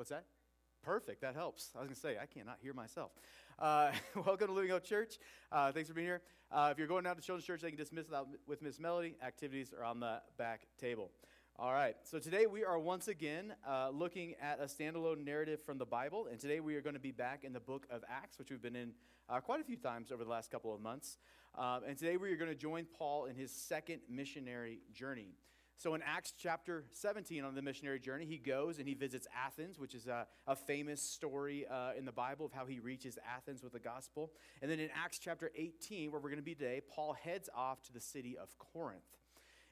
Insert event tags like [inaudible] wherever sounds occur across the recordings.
What's that? Perfect. That helps. I was going to say, I cannot hear myself. Uh, [laughs] welcome to Living Hope Church. Uh, thanks for being here. Uh, if you're going down to Children's Church, they can dismiss it with Miss Melody. Activities are on the back table. All right. So today we are once again uh, looking at a standalone narrative from the Bible. And today we are going to be back in the book of Acts, which we've been in uh, quite a few times over the last couple of months. Um, and today we are going to join Paul in his second missionary journey. So in Acts chapter 17, on the missionary journey, he goes and he visits Athens, which is a, a famous story uh, in the Bible of how he reaches Athens with the gospel. And then in Acts chapter 18, where we're going to be today, Paul heads off to the city of Corinth.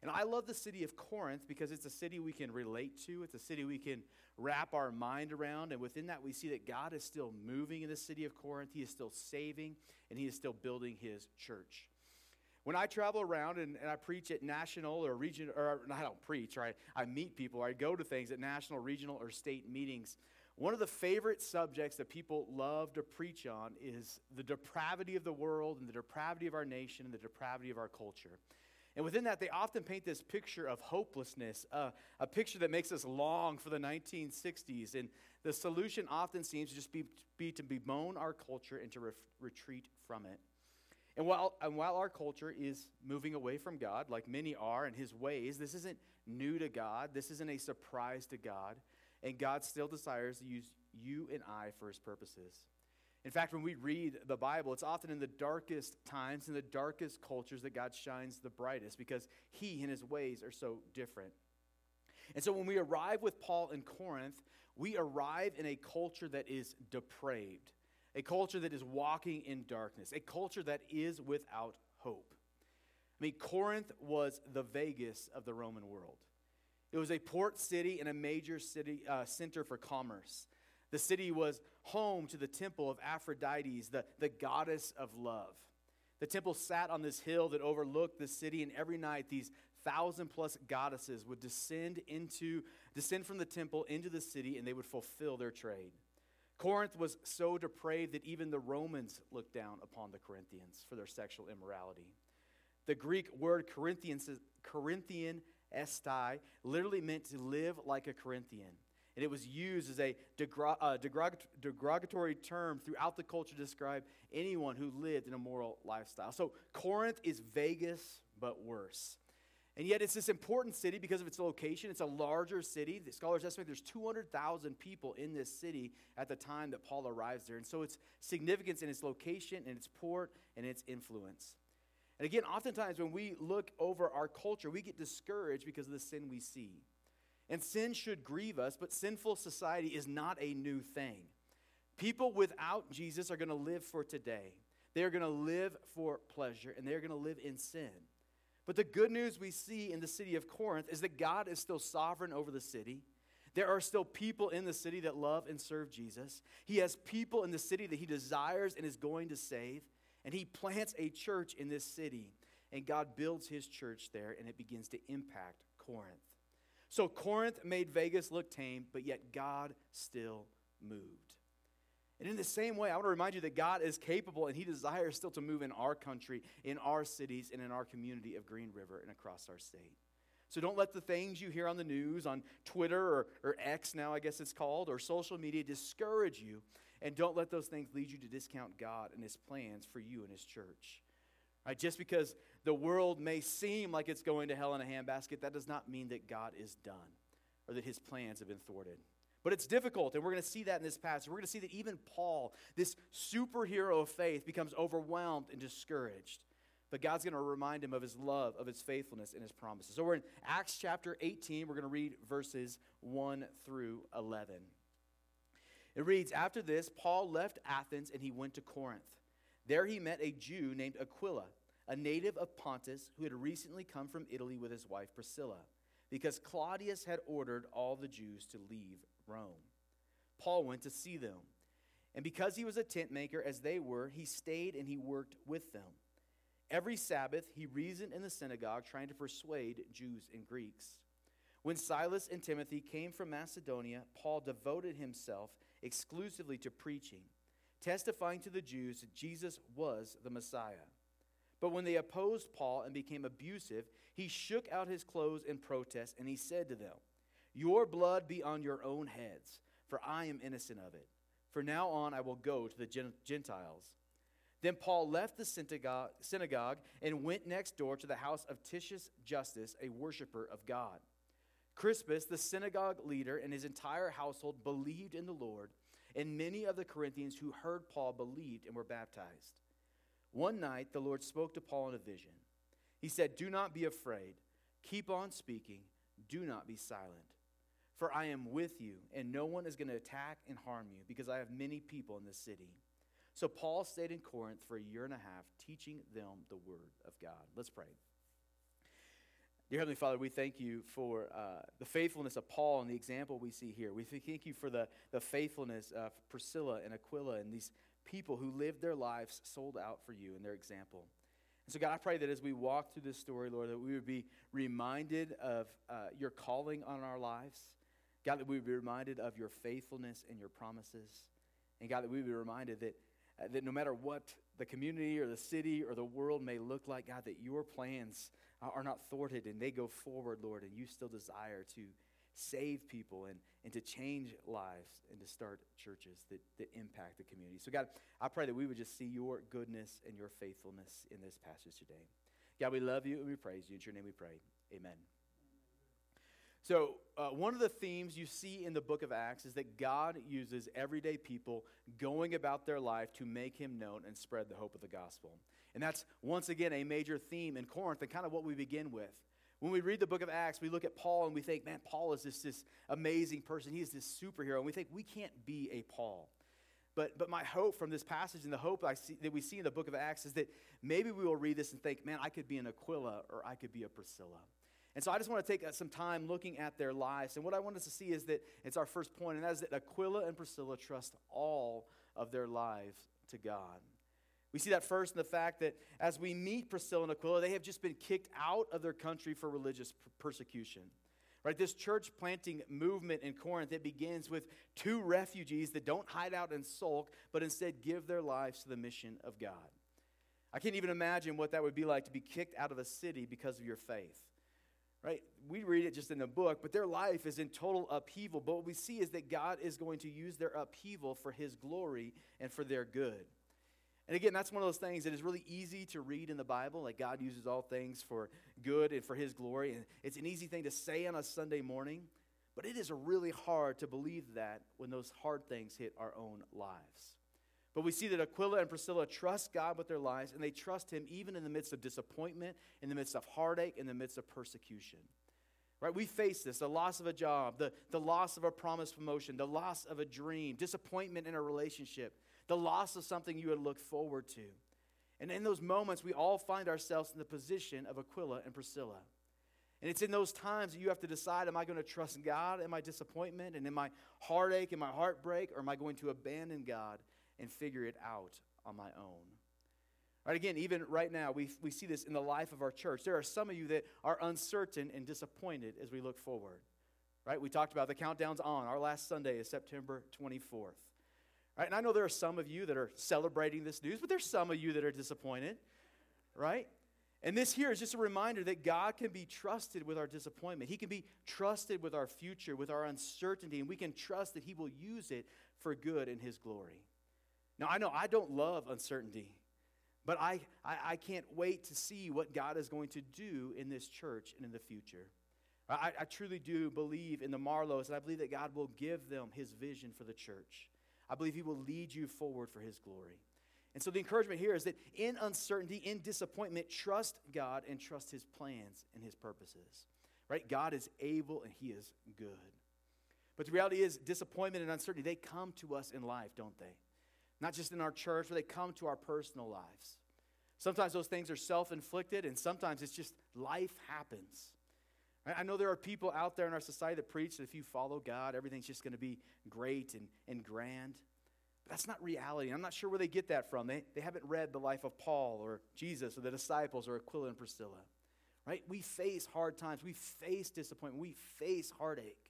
And I love the city of Corinth because it's a city we can relate to. It's a city we can wrap our mind around. And within that, we see that God is still moving in the city of Corinth. He is still saving, and He is still building His church. When I travel around and, and I preach at national or regional, or I don't preach, right? I meet people, I go to things at national, regional, or state meetings. One of the favorite subjects that people love to preach on is the depravity of the world and the depravity of our nation and the depravity of our culture. And within that, they often paint this picture of hopelessness, uh, a picture that makes us long for the 1960s. And the solution often seems to just be, be to bemoan our culture and to re- retreat from it. And while, and while our culture is moving away from God, like many are in his ways, this isn't new to God. This isn't a surprise to God. And God still desires to use you and I for his purposes. In fact, when we read the Bible, it's often in the darkest times, in the darkest cultures, that God shines the brightest because he and his ways are so different. And so when we arrive with Paul in Corinth, we arrive in a culture that is depraved a culture that is walking in darkness, a culture that is without hope. I mean, Corinth was the Vegas of the Roman world. It was a port city and a major city uh, center for commerce. The city was home to the temple of Aphrodite, the, the goddess of love. The temple sat on this hill that overlooked the city, and every night these thousand plus goddesses would descend into descend from the temple into the city, and they would fulfill their trade. Corinth was so depraved that even the Romans looked down upon the Corinthians for their sexual immorality. The Greek word Corinthians, Corinthian estai literally meant to live like a Corinthian. And it was used as a uh, derogatory term throughout the culture to describe anyone who lived an immoral lifestyle. So Corinth is Vegas, but worse. And yet, it's this important city because of its location. It's a larger city. The scholars estimate there's 200,000 people in this city at the time that Paul arrives there. And so, its significance in its location and its port and its influence. And again, oftentimes when we look over our culture, we get discouraged because of the sin we see. And sin should grieve us, but sinful society is not a new thing. People without Jesus are going to live for today. They are going to live for pleasure, and they are going to live in sin. But the good news we see in the city of Corinth is that God is still sovereign over the city. There are still people in the city that love and serve Jesus. He has people in the city that he desires and is going to save. And he plants a church in this city. And God builds his church there, and it begins to impact Corinth. So Corinth made Vegas look tame, but yet God still moved. And in the same way, I want to remind you that God is capable and He desires still to move in our country, in our cities, and in our community of Green River and across our state. So don't let the things you hear on the news, on Twitter or, or X now, I guess it's called, or social media discourage you. And don't let those things lead you to discount God and His plans for you and His church. Right? Just because the world may seem like it's going to hell in a handbasket, that does not mean that God is done or that His plans have been thwarted. But it's difficult, and we're going to see that in this passage. We're going to see that even Paul, this superhero of faith, becomes overwhelmed and discouraged. But God's going to remind him of his love, of his faithfulness, and his promises. So we're in Acts chapter 18. We're going to read verses 1 through 11. It reads After this, Paul left Athens and he went to Corinth. There he met a Jew named Aquila, a native of Pontus, who had recently come from Italy with his wife Priscilla, because Claudius had ordered all the Jews to leave Rome. Paul went to see them. And because he was a tent maker as they were, he stayed and he worked with them. Every Sabbath, he reasoned in the synagogue, trying to persuade Jews and Greeks. When Silas and Timothy came from Macedonia, Paul devoted himself exclusively to preaching, testifying to the Jews that Jesus was the Messiah. But when they opposed Paul and became abusive, he shook out his clothes in protest and he said to them, your blood be on your own heads. for I am innocent of it. For now on I will go to the Gentiles. Then Paul left the synagogue and went next door to the house of Titius Justus, a worshiper of God. Crispus, the synagogue leader, and his entire household believed in the Lord, and many of the Corinthians who heard Paul believed and were baptized. One night the Lord spoke to Paul in a vision. He said, Do not be afraid. Keep on speaking. Do not be silent. For I am with you, and no one is going to attack and harm you, because I have many people in this city. So Paul stayed in Corinth for a year and a half, teaching them the word of God. Let's pray. Dear Heavenly Father, we thank you for uh, the faithfulness of Paul and the example we see here. We thank you for the, the faithfulness of Priscilla and Aquila and these people who lived their lives sold out for you and their example. And so, God, I pray that as we walk through this story, Lord, that we would be reminded of uh, your calling on our lives. God, that we would be reminded of your faithfulness and your promises. And God, that we would be reminded that, uh, that no matter what the community or the city or the world may look like, God, that your plans are not thwarted and they go forward, Lord, and you still desire to save people and, and to change lives and to start churches that, that impact the community. So, God, I pray that we would just see your goodness and your faithfulness in this passage today. God, we love you and we praise you. In your name we pray. Amen. So, uh, one of the themes you see in the book of Acts is that God uses everyday people going about their life to make him known and spread the hope of the gospel. And that's once again a major theme in Corinth and kind of what we begin with. When we read the book of Acts, we look at Paul and we think, man, Paul is this, this amazing person. He is this superhero. And we think we can't be a Paul. But, but my hope from this passage and the hope I see, that we see in the book of Acts is that maybe we will read this and think, man, I could be an Aquila or I could be a Priscilla. And so I just want to take uh, some time looking at their lives. And what I want us to see is that it's our first point, and that is that Aquila and Priscilla trust all of their lives to God. We see that first in the fact that as we meet Priscilla and Aquila, they have just been kicked out of their country for religious persecution. Right? This church planting movement in Corinth, it begins with two refugees that don't hide out and sulk, but instead give their lives to the mission of God. I can't even imagine what that would be like to be kicked out of a city because of your faith. Right? We read it just in the book, but their life is in total upheaval. But what we see is that God is going to use their upheaval for his glory and for their good. And again, that's one of those things that is really easy to read in the Bible. Like God uses all things for good and for His glory. And it's an easy thing to say on a Sunday morning, but it is really hard to believe that when those hard things hit our own lives. But we see that Aquila and Priscilla trust God with their lives, and they trust Him even in the midst of disappointment, in the midst of heartache, in the midst of persecution. Right? We face this the loss of a job, the, the loss of a promised promotion, the loss of a dream, disappointment in a relationship the loss of something you had looked forward to. And in those moments, we all find ourselves in the position of Aquila and Priscilla. And it's in those times that you have to decide am I going to trust God in my disappointment and in my heartache and my heartbreak, or am I going to abandon God and figure it out on my own? Right, again, even right now, we, we see this in the life of our church. There are some of you that are uncertain and disappointed as we look forward. Right? We talked about the countdown's on. Our last Sunday is September 24th. Right? And I know there are some of you that are celebrating this news, but there's some of you that are disappointed, right? And this here is just a reminder that God can be trusted with our disappointment. He can be trusted with our future, with our uncertainty, and we can trust that He will use it for good in His glory. Now, I know I don't love uncertainty, but I, I, I can't wait to see what God is going to do in this church and in the future. I, I truly do believe in the Marlows, and I believe that God will give them His vision for the church. I believe He will lead you forward for His glory. And so the encouragement here is that in uncertainty, in disappointment, trust God and trust His plans and His purposes. Right? God is able and He is good. But the reality is, disappointment and uncertainty, they come to us in life, don't they? Not just in our church, but they come to our personal lives. Sometimes those things are self inflicted, and sometimes it's just life happens. I know there are people out there in our society that preach that if you follow God, everything's just going to be great and, and grand. But that's not reality. I'm not sure where they get that from. They, they haven't read the life of Paul or Jesus or the disciples or Aquila and Priscilla. Right? We face hard times. We face disappointment. We face heartache.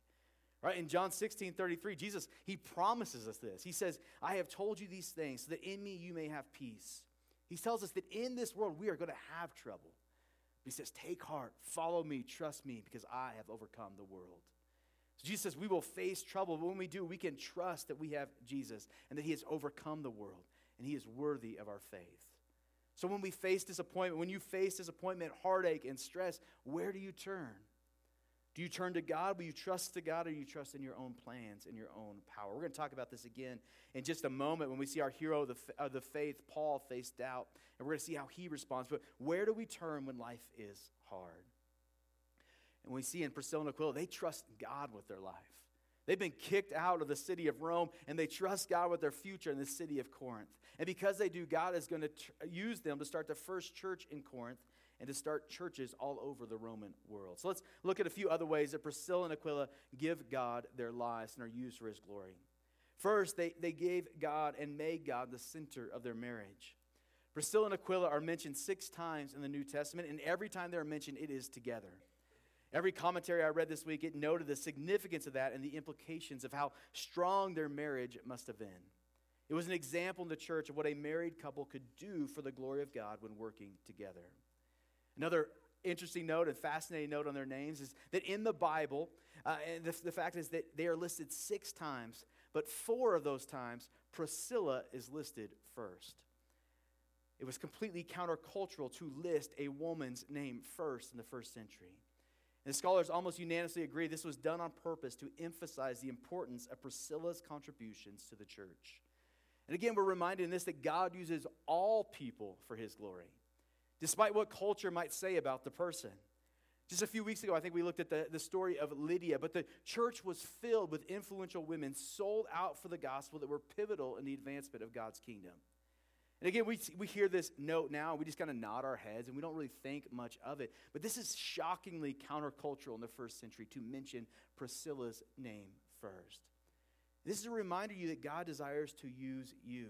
Right? In John 16, 33, Jesus, he promises us this. He says, I have told you these things so that in me you may have peace. He tells us that in this world we are going to have trouble. He says, Take heart, follow me, trust me, because I have overcome the world. So Jesus says we will face trouble, but when we do, we can trust that we have Jesus and that he has overcome the world and he is worthy of our faith. So when we face disappointment, when you face disappointment, heartache, and stress, where do you turn? Do you turn to God? Will you trust to God or you trust in your own plans and your own power? We're going to talk about this again in just a moment when we see our hero of the, of the faith, Paul, face doubt. And we're going to see how he responds. But where do we turn when life is hard? And we see in Priscilla and Aquila, they trust God with their life. They've been kicked out of the city of Rome and they trust God with their future in the city of Corinth. And because they do, God is going to tr- use them to start the first church in Corinth and to start churches all over the Roman world. So let's look at a few other ways that Priscilla and Aquila give God their lives and are used for his glory. First, they, they gave God and made God the center of their marriage. Priscilla and Aquila are mentioned six times in the New Testament, and every time they're mentioned, it is together. Every commentary I read this week, it noted the significance of that and the implications of how strong their marriage must have been. It was an example in the church of what a married couple could do for the glory of God when working together. Another interesting note and fascinating note on their names is that in the Bible, uh, and the, the fact is that they are listed six times, but four of those times, Priscilla is listed first. It was completely countercultural to list a woman's name first in the first century. And scholars almost unanimously agree this was done on purpose to emphasize the importance of Priscilla's contributions to the church. And again, we're reminded in this that God uses all people for his glory despite what culture might say about the person. Just a few weeks ago, I think we looked at the, the story of Lydia, but the church was filled with influential women sold out for the gospel that were pivotal in the advancement of God's kingdom. And again, we, we hear this note now, and we just kind of nod our heads, and we don't really think much of it. But this is shockingly countercultural in the first century to mention Priscilla's name first. This is a reminder to you that God desires to use you.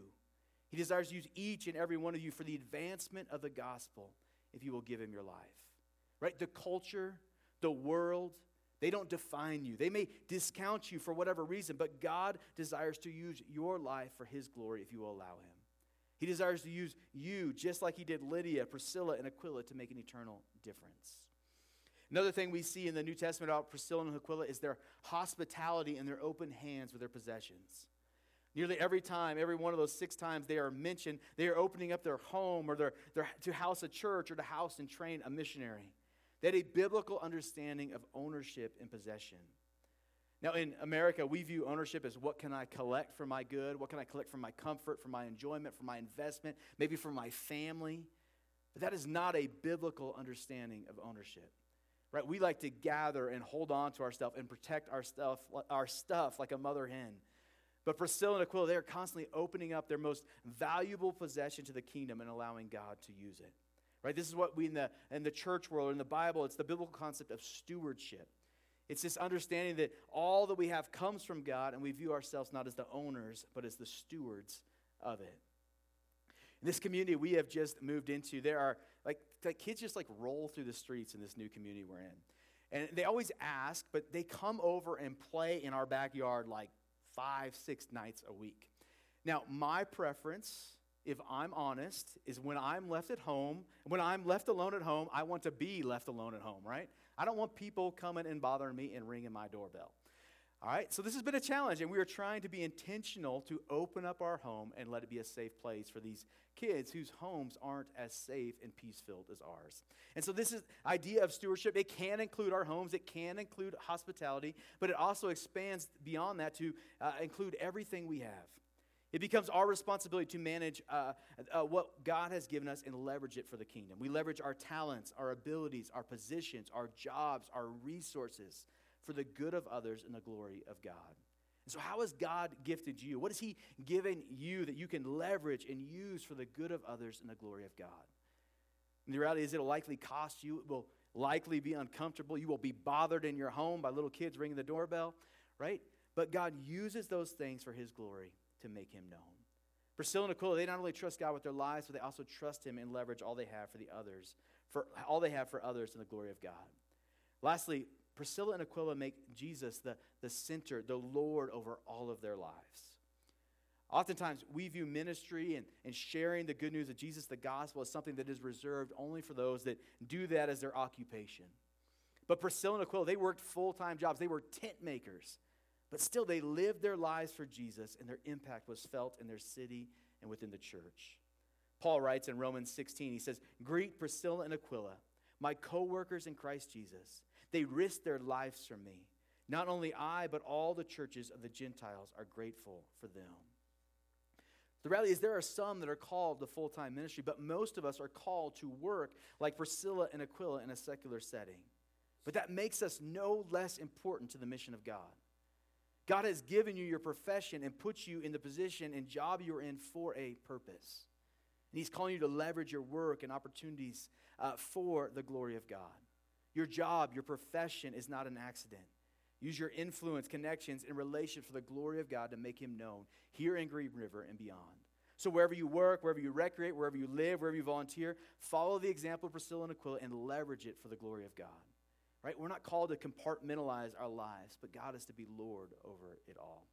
He desires to use each and every one of you for the advancement of the gospel if you will give him your life. Right? The culture, the world, they don't define you. They may discount you for whatever reason, but God desires to use your life for his glory if you will allow him. He desires to use you just like he did Lydia, Priscilla, and Aquila to make an eternal difference. Another thing we see in the New Testament about Priscilla and Aquila is their hospitality and their open hands with their possessions. Nearly every time, every one of those six times they are mentioned, they are opening up their home or their, their, to house a church or to house and train a missionary. They had a biblical understanding of ownership and possession. Now, in America, we view ownership as what can I collect for my good? What can I collect for my comfort, for my enjoyment, for my investment, maybe for my family? But that is not a biblical understanding of ownership. Right? We like to gather and hold on to our stuff and protect our stuff, our stuff like a mother hen. But Priscilla and Aquila, they are constantly opening up their most valuable possession to the kingdom and allowing God to use it. Right? This is what we in the, in the church world, in the Bible, it's the biblical concept of stewardship. It's this understanding that all that we have comes from God, and we view ourselves not as the owners, but as the stewards of it. In this community we have just moved into, there are like, like kids just like roll through the streets in this new community we're in. And they always ask, but they come over and play in our backyard like five, six nights a week. Now, my preference, if I'm honest, is when I'm left at home, when I'm left alone at home, I want to be left alone at home, right? I don't want people coming and bothering me and ringing my doorbell. All right, so this has been a challenge, and we are trying to be intentional to open up our home and let it be a safe place for these kids whose homes aren't as safe and peace filled as ours. And so, this is idea of stewardship. It can include our homes, it can include hospitality, but it also expands beyond that to uh, include everything we have. It becomes our responsibility to manage uh, uh, what God has given us and leverage it for the kingdom. We leverage our talents, our abilities, our positions, our jobs, our resources for the good of others and the glory of God. And so, how has God gifted you? What has He given you that you can leverage and use for the good of others and the glory of God? And the reality is, it'll likely cost you, it will likely be uncomfortable. You will be bothered in your home by little kids ringing the doorbell, right? But God uses those things for His glory to make Him known. Priscilla and Aquila, they not only trust God with their lives, but they also trust Him and leverage all they have for the others, for all they have for others in the glory of God. Lastly, Priscilla and Aquila make Jesus the, the center, the Lord over all of their lives. Oftentimes, we view ministry and, and sharing the good news of Jesus, the gospel, as something that is reserved only for those that do that as their occupation. But Priscilla and Aquila, they worked full time jobs, they were tent makers. But still, they lived their lives for Jesus, and their impact was felt in their city and within the church. Paul writes in Romans 16, he says, Greet Priscilla and Aquila, my co workers in Christ Jesus. They risked their lives for me. Not only I, but all the churches of the Gentiles are grateful for them. The reality is, there are some that are called to full time ministry, but most of us are called to work like Priscilla and Aquila in a secular setting. But that makes us no less important to the mission of God. God has given you your profession and put you in the position and job you're in for a purpose. And He's calling you to leverage your work and opportunities uh, for the glory of God. Your job, your profession is not an accident. Use your influence, connections, and relations for the glory of God to make Him known here in Green River and beyond. So, wherever you work, wherever you recreate, wherever you live, wherever you volunteer, follow the example of Priscilla and Aquila and leverage it for the glory of God. Right? We're not called to compartmentalize our lives, but God is to be Lord over it all.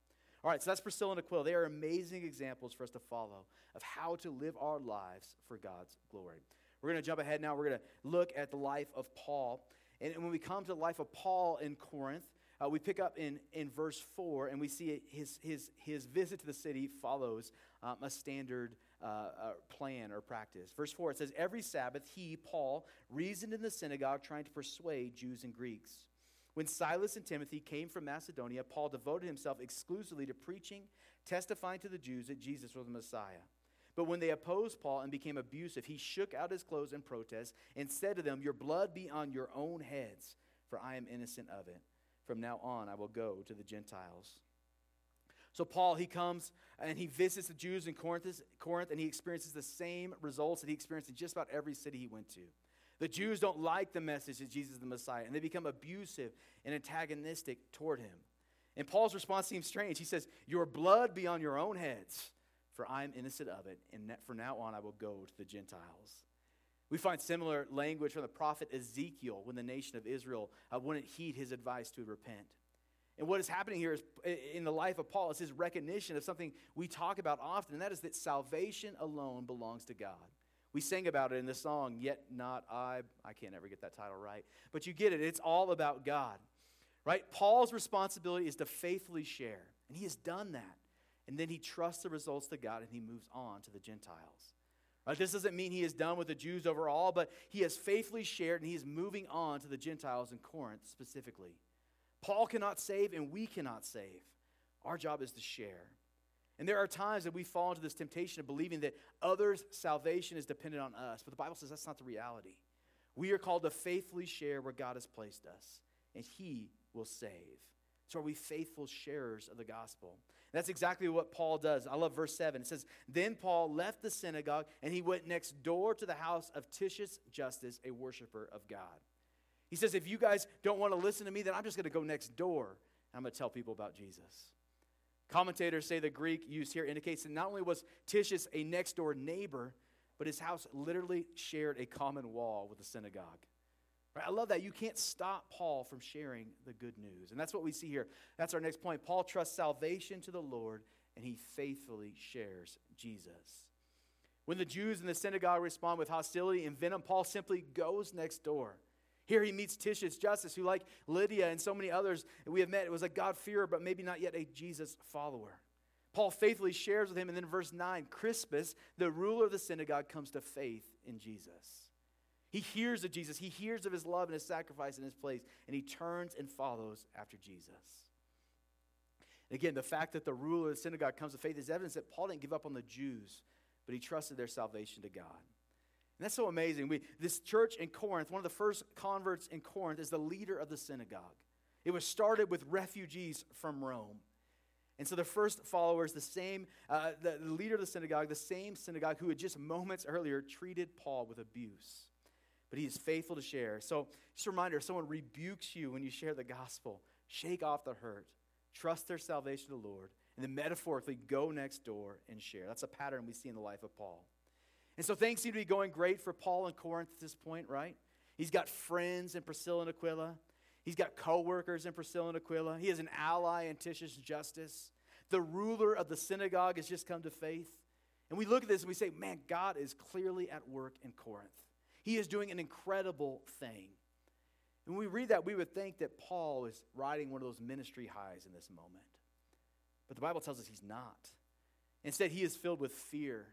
All right, so that's Priscilla and Aquila. They are amazing examples for us to follow of how to live our lives for God's glory. We're going to jump ahead now. We're going to look at the life of Paul. And when we come to the life of Paul in Corinth, uh, we pick up in, in verse 4 and we see his, his, his visit to the city follows um, a standard uh, uh, plan or practice. Verse 4 it says, Every Sabbath he, Paul, reasoned in the synagogue trying to persuade Jews and Greeks. When Silas and Timothy came from Macedonia, Paul devoted himself exclusively to preaching, testifying to the Jews that Jesus was the Messiah. But when they opposed Paul and became abusive, he shook out his clothes in protest and said to them, Your blood be on your own heads, for I am innocent of it. From now on, I will go to the Gentiles. So, Paul, he comes and he visits the Jews in Corinth, Corinth, and he experiences the same results that he experienced in just about every city he went to. The Jews don't like the message that Jesus is the Messiah, and they become abusive and antagonistic toward him. And Paul's response seems strange. He says, Your blood be on your own heads, for I am innocent of it, and from now on I will go to the Gentiles. We find similar language from the prophet Ezekiel when the nation of Israel uh, wouldn't heed his advice to repent. And what is happening here is in the life of Paul is his recognition of something we talk about often, and that is that salvation alone belongs to God. We sang about it in the song, Yet Not I. I can't ever get that title right. But you get it. It's all about God. Right? Paul's responsibility is to faithfully share. And he has done that. And then he trusts the results to God and he moves on to the Gentiles. Right? This doesn't mean he is done with the Jews overall, but he has faithfully shared and he is moving on to the Gentiles in Corinth specifically. Paul cannot save and we cannot save. Our job is to share. And there are times that we fall into this temptation of believing that others' salvation is dependent on us. But the Bible says that's not the reality. We are called to faithfully share where God has placed us, and He will save. So are we faithful sharers of the gospel? That's exactly what Paul does. I love verse 7. It says, Then Paul left the synagogue and he went next door to the house of Titius Justus, a worshiper of God. He says, If you guys don't want to listen to me, then I'm just going to go next door and I'm going to tell people about Jesus. Commentators say the Greek used here indicates that not only was Titius a next door neighbor, but his house literally shared a common wall with the synagogue. Right? I love that. You can't stop Paul from sharing the good news. And that's what we see here. That's our next point. Paul trusts salvation to the Lord, and he faithfully shares Jesus. When the Jews in the synagogue respond with hostility and venom, Paul simply goes next door. Here he meets Titius Justus, who, like Lydia and so many others we have met, was a God-fearer, but maybe not yet a Jesus follower. Paul faithfully shares with him, and then verse 9, Crispus, the ruler of the synagogue, comes to faith in Jesus. He hears of Jesus, he hears of his love and his sacrifice in his place, and he turns and follows after Jesus. And again, the fact that the ruler of the synagogue comes to faith is evidence that Paul didn't give up on the Jews, but he trusted their salvation to God. And that's so amazing. We, this church in Corinth, one of the first converts in Corinth, is the leader of the synagogue. It was started with refugees from Rome. And so the first followers, the same, uh, the, the leader of the synagogue, the same synagogue who had just moments earlier treated Paul with abuse. But he is faithful to share. So just a reminder if someone rebukes you when you share the gospel, shake off the hurt, trust their salvation to the Lord, and then metaphorically go next door and share. That's a pattern we see in the life of Paul. And so things seem to be going great for Paul in Corinth at this point, right? He's got friends in Priscilla and Aquila. He's got co-workers in Priscilla and Aquila. He has an ally in Titius Justus. The ruler of the synagogue has just come to faith. And we look at this and we say, man, God is clearly at work in Corinth. He is doing an incredible thing. And when we read that, we would think that Paul is riding one of those ministry highs in this moment. But the Bible tells us he's not. Instead, he is filled with fear.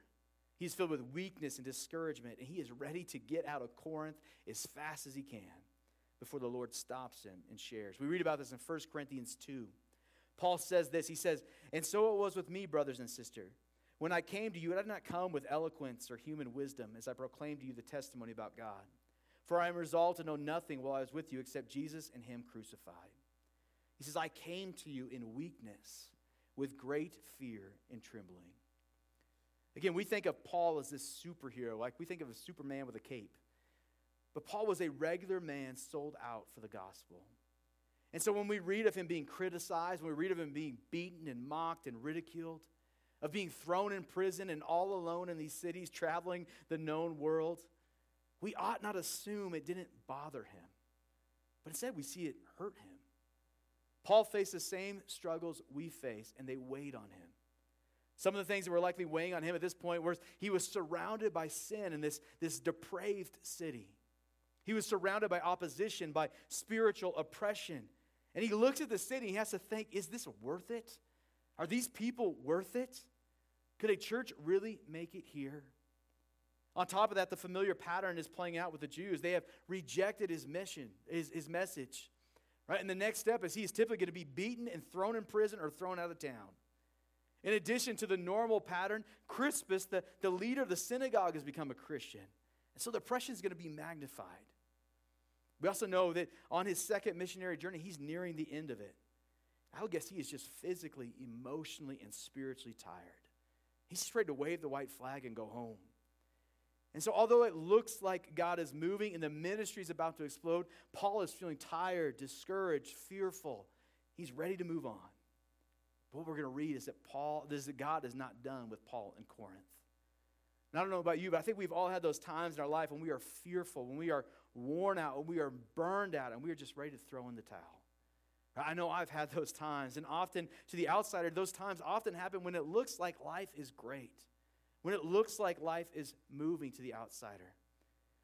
He's filled with weakness and discouragement, and he is ready to get out of Corinth as fast as he can before the Lord stops him and shares. We read about this in 1 Corinthians 2. Paul says this He says, And so it was with me, brothers and sisters. When I came to you, I did not come with eloquence or human wisdom as I proclaimed to you the testimony about God. For I am resolved to know nothing while I was with you except Jesus and Him crucified. He says, I came to you in weakness with great fear and trembling. Again, we think of Paul as this superhero, like we think of a Superman with a cape. But Paul was a regular man sold out for the gospel. And so when we read of him being criticized, when we read of him being beaten and mocked and ridiculed, of being thrown in prison and all alone in these cities, traveling the known world, we ought not assume it didn't bother him. But instead, we see it hurt him. Paul faced the same struggles we face, and they weighed on him. Some of the things that were likely weighing on him at this point was he was surrounded by sin in this, this depraved city. He was surrounded by opposition, by spiritual oppression. And he looks at the city he has to think, is this worth it? Are these people worth it? Could a church really make it here? On top of that, the familiar pattern is playing out with the Jews. They have rejected his mission, his, his message. Right? And the next step is he is typically going to be beaten and thrown in prison or thrown out of town. In addition to the normal pattern, Crispus, the, the leader of the synagogue, has become a Christian. And so the oppression is going to be magnified. We also know that on his second missionary journey, he's nearing the end of it. I would guess he is just physically, emotionally, and spiritually tired. He's just ready to wave the white flag and go home. And so, although it looks like God is moving and the ministry is about to explode, Paul is feeling tired, discouraged, fearful. He's ready to move on. But what we're going to read is that Paul, this is that God is not done with Paul in Corinth. And I don't know about you, but I think we've all had those times in our life when we are fearful, when we are worn out, when we are burned out, and we are just ready to throw in the towel. I know I've had those times, and often to the outsider, those times often happen when it looks like life is great, when it looks like life is moving to the outsider.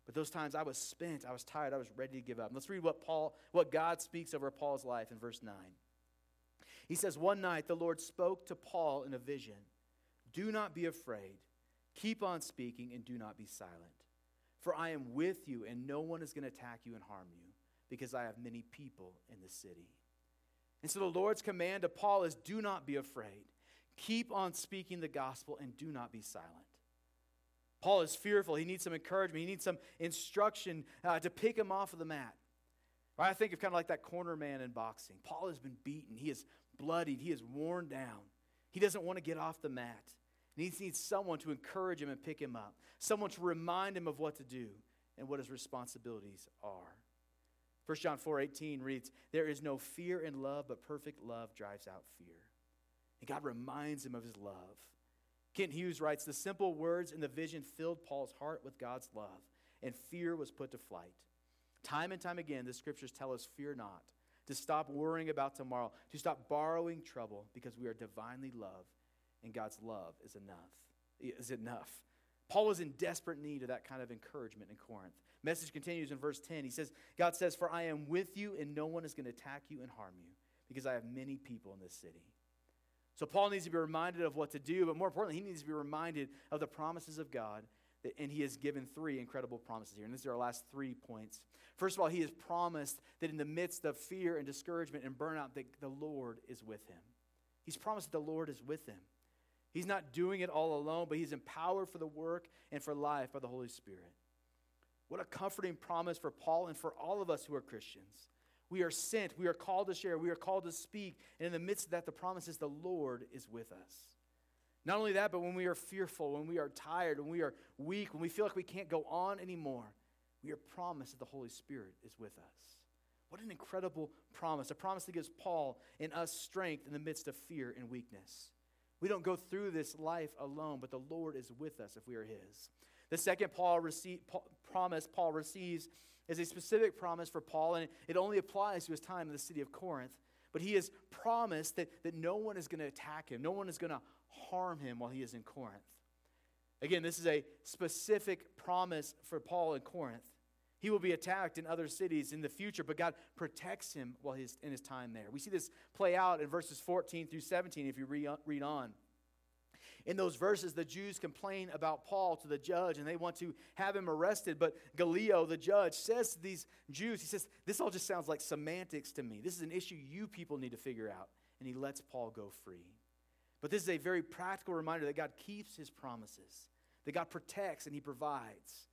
But those times I was spent, I was tired, I was ready to give up. Let's read what Paul, what God speaks over Paul's life in verse 9. He says, One night the Lord spoke to Paul in a vision. Do not be afraid. Keep on speaking and do not be silent. For I am with you, and no one is going to attack you and harm you, because I have many people in the city. And so the Lord's command to Paul is do not be afraid. Keep on speaking the gospel and do not be silent. Paul is fearful. He needs some encouragement. He needs some instruction uh, to pick him off of the mat. Right? I think of kind of like that corner man in boxing. Paul has been beaten. He is bloodied. He is worn down. He doesn't want to get off the mat. And he needs someone to encourage him and pick him up, someone to remind him of what to do and what his responsibilities are. 1 John 4 18 reads, There is no fear in love, but perfect love drives out fear. And God reminds him of his love. Kent Hughes writes, The simple words in the vision filled Paul's heart with God's love, and fear was put to flight. Time and time again, the scriptures tell us, Fear not, to stop worrying about tomorrow, to stop borrowing trouble, because we are divinely loved, and God's love is enough. Is enough. Paul was in desperate need of that kind of encouragement in Corinth. Message continues in verse 10. He says, God says, For I am with you, and no one is going to attack you and harm you, because I have many people in this city. So Paul needs to be reminded of what to do, but more importantly, he needs to be reminded of the promises of God, that, and he has given three incredible promises here. And these are our last three points. First of all, he has promised that in the midst of fear and discouragement and burnout, that the Lord is with him. He's promised that the Lord is with him. He's not doing it all alone, but he's empowered for the work and for life by the Holy Spirit. What a comforting promise for Paul and for all of us who are Christians. We are sent, we are called to share, we are called to speak, and in the midst of that, the promise is the Lord is with us. Not only that, but when we are fearful, when we are tired, when we are weak, when we feel like we can't go on anymore, we are promised that the Holy Spirit is with us. What an incredible promise. A promise that gives Paul and us strength in the midst of fear and weakness. We don't go through this life alone, but the Lord is with us if we are His. The second Paul receive, promise Paul receives is a specific promise for Paul, and it only applies to his time in the city of Corinth. But he has promised that, that no one is going to attack him, no one is going to harm him while he is in Corinth. Again, this is a specific promise for Paul in Corinth. He will be attacked in other cities in the future, but God protects him while he's in his time there. We see this play out in verses 14 through 17 if you read on. In those verses, the Jews complain about Paul to the judge and they want to have him arrested. But Gallio, the judge, says to these Jews, he says, This all just sounds like semantics to me. This is an issue you people need to figure out. And he lets Paul go free. But this is a very practical reminder that God keeps his promises, that God protects and he provides.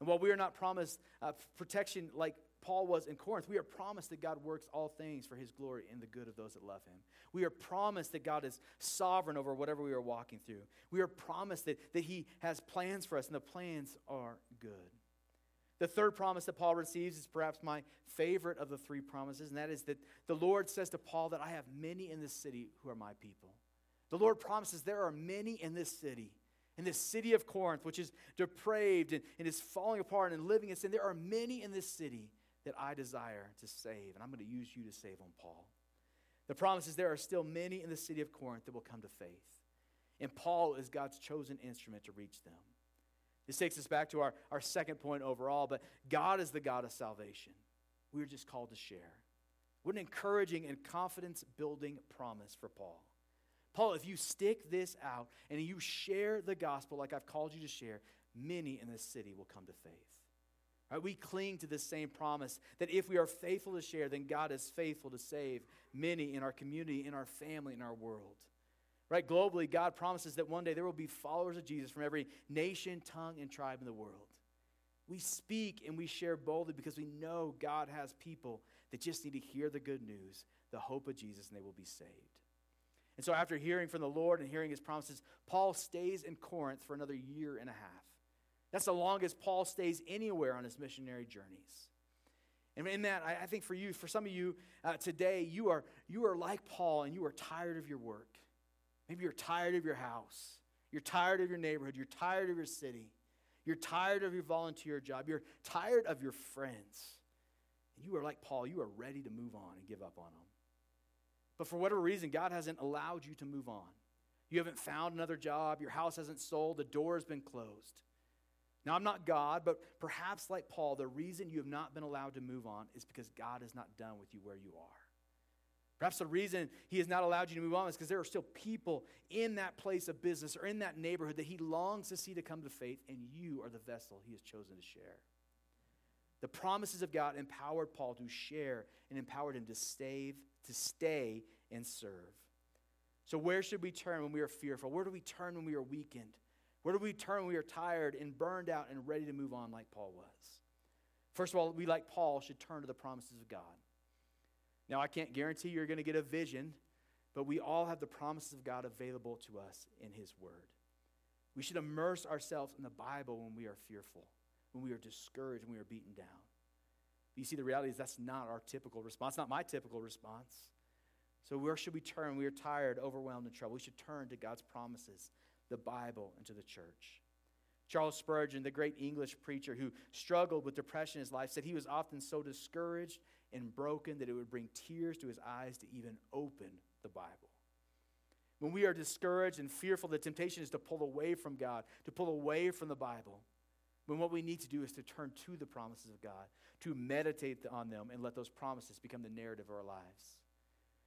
And while we are not promised uh, protection like Paul was in Corinth, we are promised that God works all things for his glory and the good of those that love him. We are promised that God is sovereign over whatever we are walking through. We are promised that, that he has plans for us, and the plans are good. The third promise that Paul receives is perhaps my favorite of the three promises, and that is that the Lord says to Paul that I have many in this city who are my people. The Lord promises there are many in this city in this city of Corinth, which is depraved and, and, is falling apart and living in sin, there are many in this city that I desire to save, and I'm going to use you to save them, Paul. The promise is there are still many in the city of Corinth that will come to faith. And Paul is God's chosen instrument to reach them. This takes us back to our, our second point overall, but God is the God of salvation. We're just called to share. What an encouraging and confidence building promise for Paul. Paul, if you stick this out and you share the gospel like I've called you to share, many in this city will come to faith. Right, we cling to this same promise that if we are faithful to share, then God is faithful to save many in our community, in our family, in our world. Right? Globally, God promises that one day there will be followers of Jesus from every nation, tongue, and tribe in the world. We speak and we share boldly because we know God has people that just need to hear the good news, the hope of Jesus, and they will be saved. And so, after hearing from the Lord and hearing his promises, Paul stays in Corinth for another year and a half. That's the longest Paul stays anywhere on his missionary journeys. And in that, I, think for you, for some of you uh, today, you are, you are like Paul and you are tired of your work. Maybe you're tired of your house. You're tired of your neighborhood. You're tired of your city. You're tired of your volunteer job. You're tired of your friends. And you are like Paul. You are ready to move on and give up on them. But for whatever reason, God hasn't allowed you to move on. You haven't found another job. Your house hasn't sold. The door has been closed. Now, I'm not God, but perhaps like Paul, the reason you have not been allowed to move on is because God is not done with you where you are. Perhaps the reason he has not allowed you to move on is because there are still people in that place of business or in that neighborhood that he longs to see to come to faith, and you are the vessel he has chosen to share. The promises of God empowered Paul to share and empowered him to stay, to stay and serve. So, where should we turn when we are fearful? Where do we turn when we are weakened? Where do we turn when we are tired and burned out and ready to move on like Paul was? First of all, we, like Paul, should turn to the promises of God. Now, I can't guarantee you're going to get a vision, but we all have the promises of God available to us in His Word. We should immerse ourselves in the Bible when we are fearful when we are discouraged, when we are beaten down. You see, the reality is that's not our typical response, not my typical response. So, where should we turn we are tired, overwhelmed, and troubled? We should turn to God's promises, the Bible, and to the church. Charles Spurgeon, the great English preacher who struggled with depression in his life, said he was often so discouraged and broken that it would bring tears to his eyes to even open the Bible. When we are discouraged and fearful, the temptation is to pull away from God, to pull away from the Bible. When what we need to do is to turn to the promises of God, to meditate on them, and let those promises become the narrative of our lives.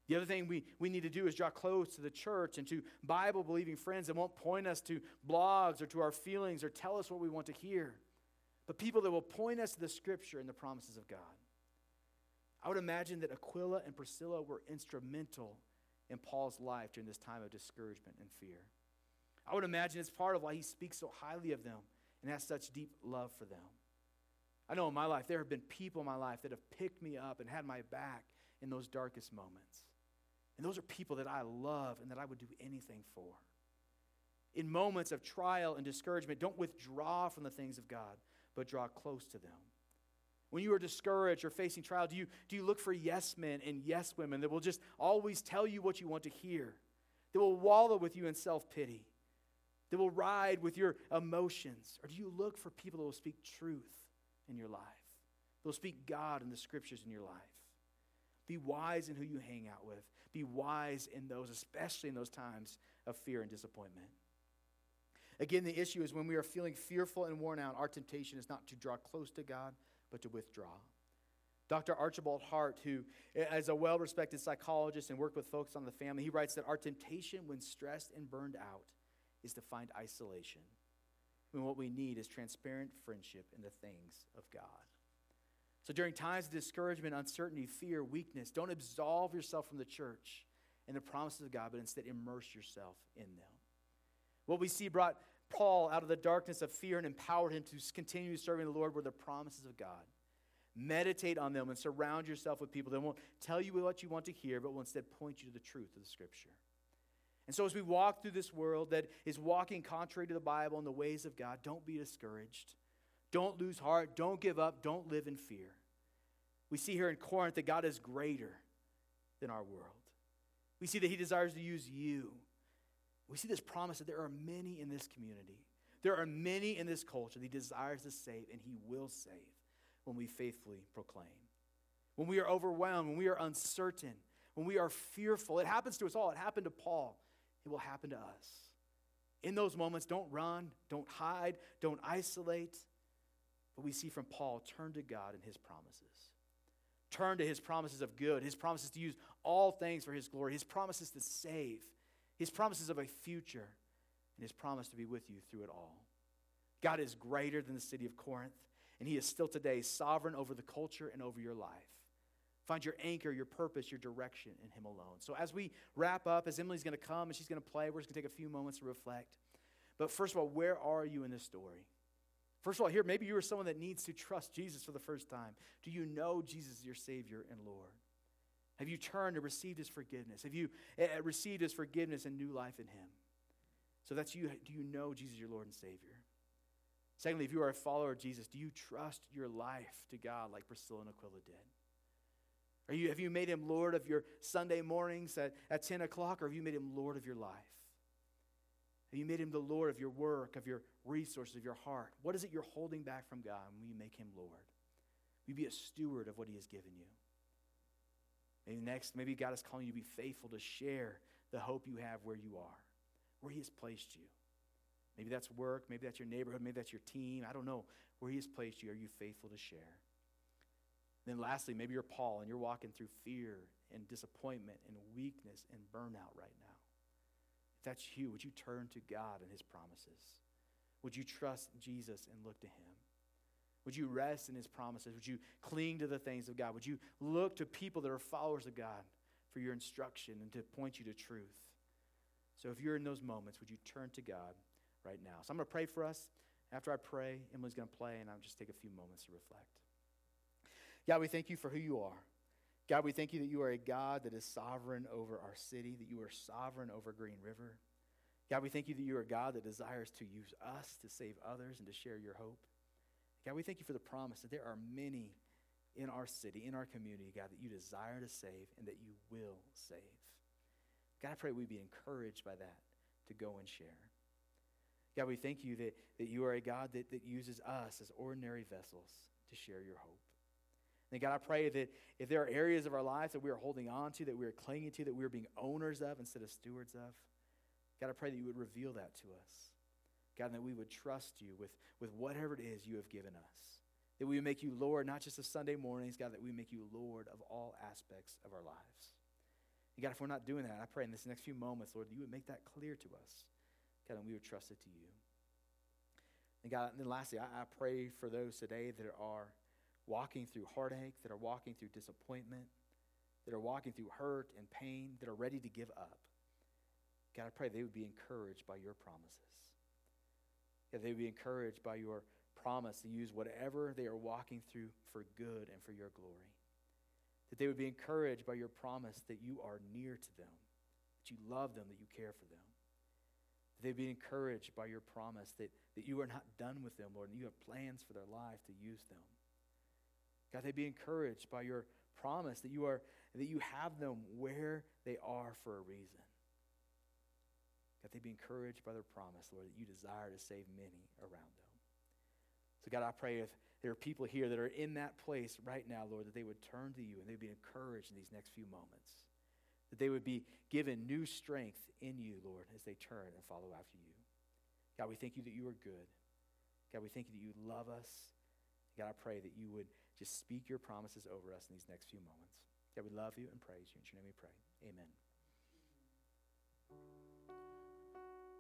The other thing we, we need to do is draw close to the church and to Bible believing friends that won't point us to blogs or to our feelings or tell us what we want to hear, but people that will point us to the scripture and the promises of God. I would imagine that Aquila and Priscilla were instrumental in Paul's life during this time of discouragement and fear. I would imagine it's part of why he speaks so highly of them and has such deep love for them. I know in my life, there have been people in my life that have picked me up and had my back in those darkest moments. And those are people that I love and that I would do anything for. In moments of trial and discouragement, don't withdraw from the things of God, but draw close to them. When you are discouraged or facing trial, do you, do you look for yes men and yes women that will just always tell you what you want to hear, that will wallow with you in self pity? that will ride with your emotions? Or do you look for people that will speak truth in your life? That will speak God and the scriptures in your life? Be wise in who you hang out with. Be wise in those, especially in those times of fear and disappointment. Again, the issue is when we are feeling fearful and worn out, our temptation is not to draw close to God, but to withdraw. Dr. Archibald Hart, who is a well respected psychologist and worked with Focus on the Family, he writes that our temptation when stressed and burned out is to find isolation, when what we need is transparent friendship in the things of God. So during times of discouragement, uncertainty, fear, weakness, don't absolve yourself from the church and the promises of God, but instead immerse yourself in them. What we see brought Paul out of the darkness of fear and empowered him to continue serving the Lord were the promises of God. Meditate on them and surround yourself with people that won't tell you what you want to hear, but will instead point you to the truth of the Scripture. And so, as we walk through this world that is walking contrary to the Bible and the ways of God, don't be discouraged. Don't lose heart. Don't give up. Don't live in fear. We see here in Corinth that God is greater than our world. We see that He desires to use you. We see this promise that there are many in this community, there are many in this culture that He desires to save, and He will save when we faithfully proclaim. When we are overwhelmed, when we are uncertain, when we are fearful, it happens to us all. It happened to Paul, it will happen to us. In those moments, don't run, don't hide, don't isolate. But we see from Paul turn to God and his promises. Turn to his promises of good, his promises to use all things for his glory, his promises to save, his promises of a future, and his promise to be with you through it all. God is greater than the city of Corinth and He is still today sovereign over the culture and over your life. Find your anchor, your purpose, your direction in Him alone. So, as we wrap up, as Emily's going to come and she's going to play, we're just going to take a few moments to reflect. But first of all, where are you in this story? First of all, here, maybe you are someone that needs to trust Jesus for the first time. Do you know Jesus is your Savior and Lord? Have you turned and received His forgiveness? Have you uh, received His forgiveness and new life in Him? So that's you. Do you know Jesus your Lord and Savior? Secondly, if you are a follower of Jesus, do you trust your life to God like Priscilla and Aquila did? Are you, have you made him Lord of your Sunday mornings at, at 10 o'clock, or have you made him Lord of your life? Have you made him the Lord of your work, of your resources, of your heart? What is it you're holding back from God when you make him Lord? Will you be a steward of what he has given you? Maybe next, maybe God is calling you to be faithful to share the hope you have where you are, where he has placed you. Maybe that's work. Maybe that's your neighborhood. Maybe that's your team. I don't know where He has placed you. Are you faithful to share? then, lastly, maybe you're Paul and you're walking through fear and disappointment and weakness and burnout right now. That's you, would you turn to God and His promises? Would you trust Jesus and look to Him? Would you rest in His promises? Would you cling to the things of God? Would you look to people that are followers of God for your instruction and to point you to truth? So, if you're in those moments, would you turn to God? right now. So I'm going to pray for us. After I pray, Emily's going to play, and I'll just take a few moments to reflect. God, we thank you for who you are. God, we thank you that you are a God that is sovereign over our city, that you are sovereign over Green River. God, we thank you that you are a God that desires to use us to save others and to share your hope. God, we thank you for the promise that there are many in our city, in our community, God, that you desire to save and that you will save. God, I pray we be encouraged by that to go and share. God, we thank you that, that you are a God that, that uses us as ordinary vessels to share your hope. And God, I pray that if there are areas of our lives that we are holding on to, that we are clinging to, that we are being owners of instead of stewards of, God, I pray that you would reveal that to us. God, that we would trust you with, with whatever it is you have given us. That we would make you Lord, not just of Sunday mornings, God, that we make you Lord of all aspects of our lives. And God, if we're not doing that, I pray in this next few moments, Lord, that you would make that clear to us. God, and we would trust it to you. And God, and then lastly, I, I pray for those today that are walking through heartache, that are walking through disappointment, that are walking through hurt and pain, that are ready to give up. God, I pray they would be encouraged by your promises. That they would be encouraged by your promise to use whatever they are walking through for good and for your glory. That they would be encouraged by your promise that you are near to them, that you love them, that you care for them. That they'd be encouraged by your promise that, that you are not done with them, Lord, and you have plans for their life to use them. God, they'd be encouraged by your promise that you are that you have them where they are for a reason. God, they'd be encouraged by their promise, Lord, that you desire to save many around them. So, God, I pray if there are people here that are in that place right now, Lord, that they would turn to you and they'd be encouraged in these next few moments that they would be given new strength in you, Lord, as they turn and follow after you. God, we thank you that you are good. God, we thank you that you love us. God, I pray that you would just speak your promises over us in these next few moments. God, we love you and praise you. In your name we pray. Amen.